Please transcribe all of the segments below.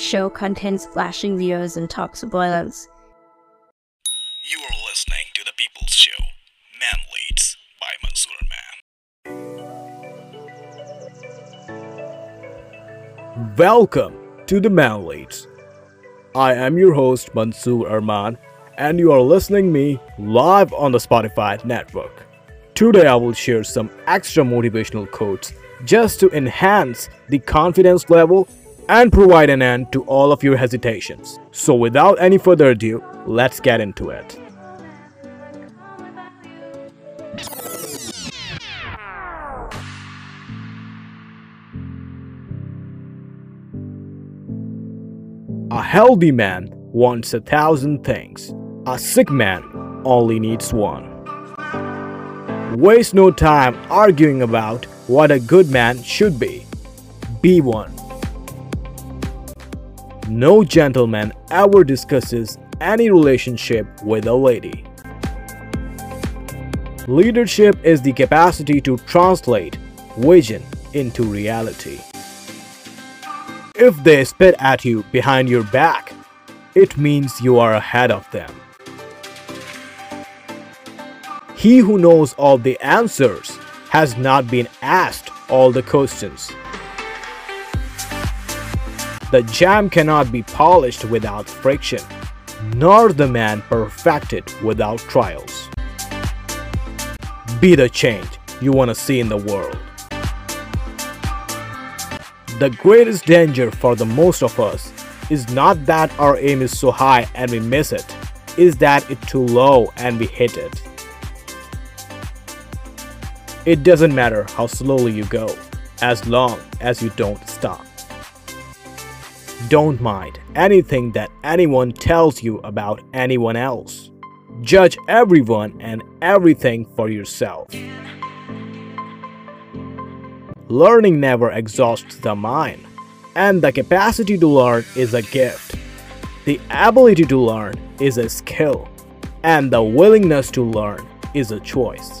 شوشنگز I am your host Mansoor Arman and you are listening me life on the defied network today I will share some extra motivational just to enhance the confidence and provide an end to all of your hesitations. So without any further ado, let's get into it. A healthy man wants 1,000 things. A sick man only needs one. Waste no time arguing about what a good man should be. Be one. No gentleman ever discusses any relationship with a lady. Leadership is the capacity to translate vision into reality. If they spit at you behind your back, it means you are ahead of them. He who knows all the answers has not been asked all the questions. The jam cannot be polished without friction, nor the man perfected without trials. Be the change you want to see in the world. The greatest danger for the most of us is not that our aim is so high and we miss it, is that it's too low and we hit it. It doesn't matter how slowly you go, as long as you don't stop. Don't mind anything that anyone tells you about anyone else. Judge everyone and everything for yourself. Learning never exhausts the mind, and the capacity to learn is a gift. The ability to learn is a skill, and the willingness to learn is a choice.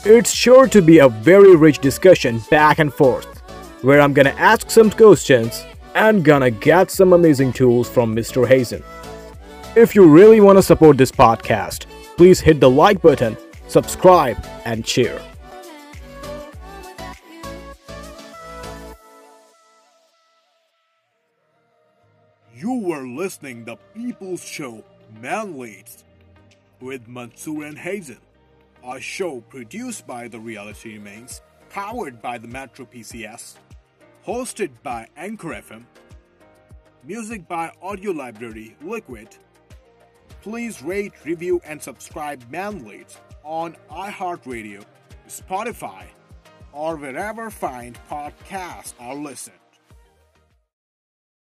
Sit please hit dating I show pros by the realities hosted by anchor music by audio library liquid please rate review and subscribe man wait on I hardware اور